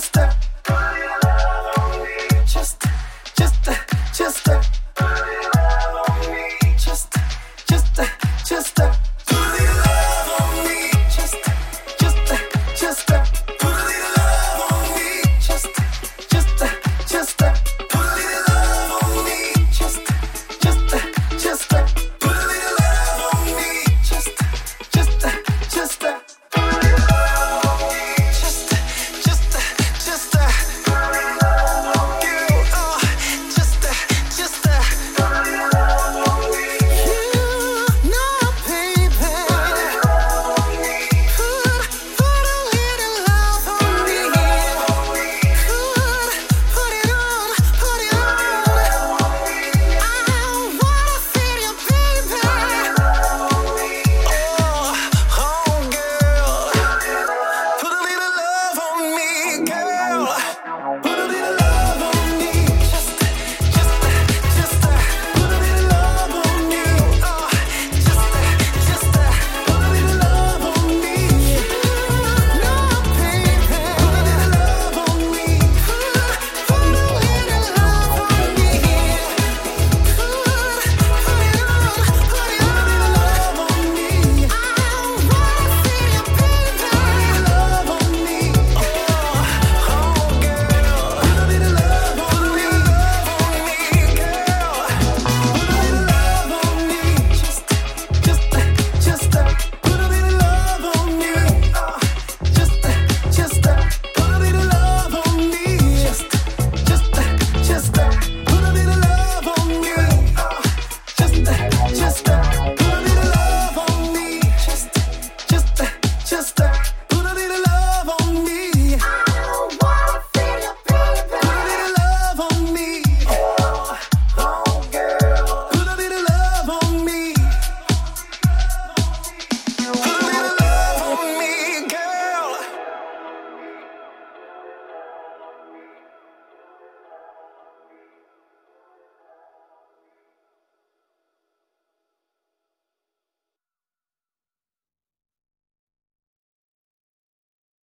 just